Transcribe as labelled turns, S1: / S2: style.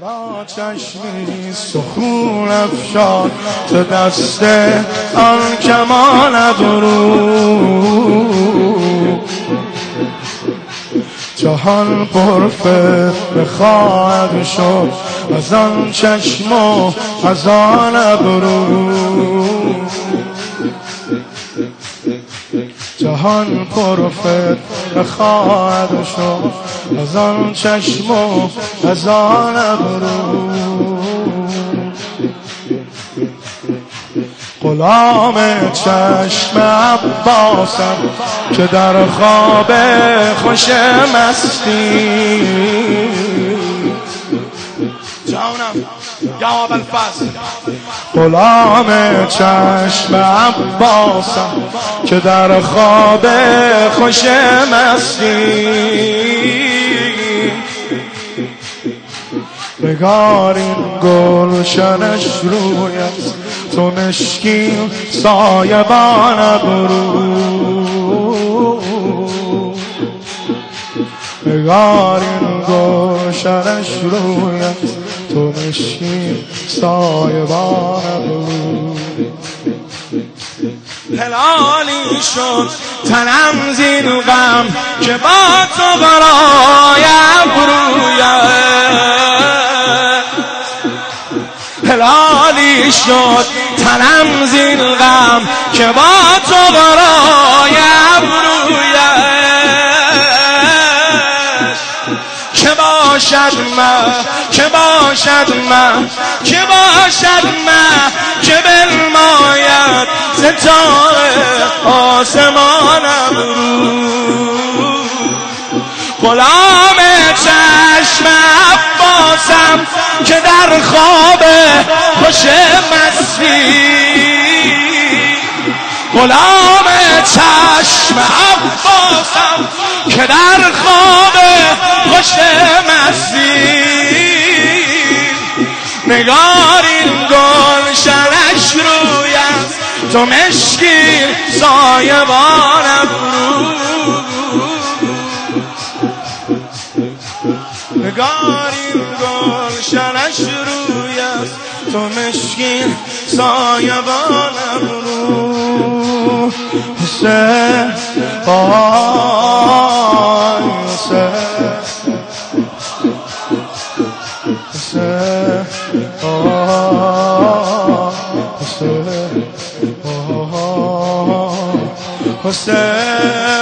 S1: را چشمی سخون افشان تو دست آن کمان ابرو. جهان پر بخواهد شد از آن چشم و از آن ابرو. جهان پر خواهد شد از آن چشم و آن ابرو. غلام چشم عباسم که در خواب خوش مستی. جانم یا غلام چشم عباسم که در خواب خوش مستی. بگارین گلشنش رویت تو مشکین سایبان ابرو. بگارین گلشنش رویت تو مشکین سایبان ابرو.
S2: هلالی شد تنم زین غم که با تو برای ابرویه شد تنم زین غم که با تو برای ابرویش که باشد من که باشد من که باشد من که بلماید ستاره. عباسم که در خواب خوش مستی. غلام چشم عباسم که در خواب خوش مستی. نگارین گلشنش رویم تو مشکین سایبانم رو تو مشکین سایبانم رو
S1: حسین آی حسین حسین آی حسین حسین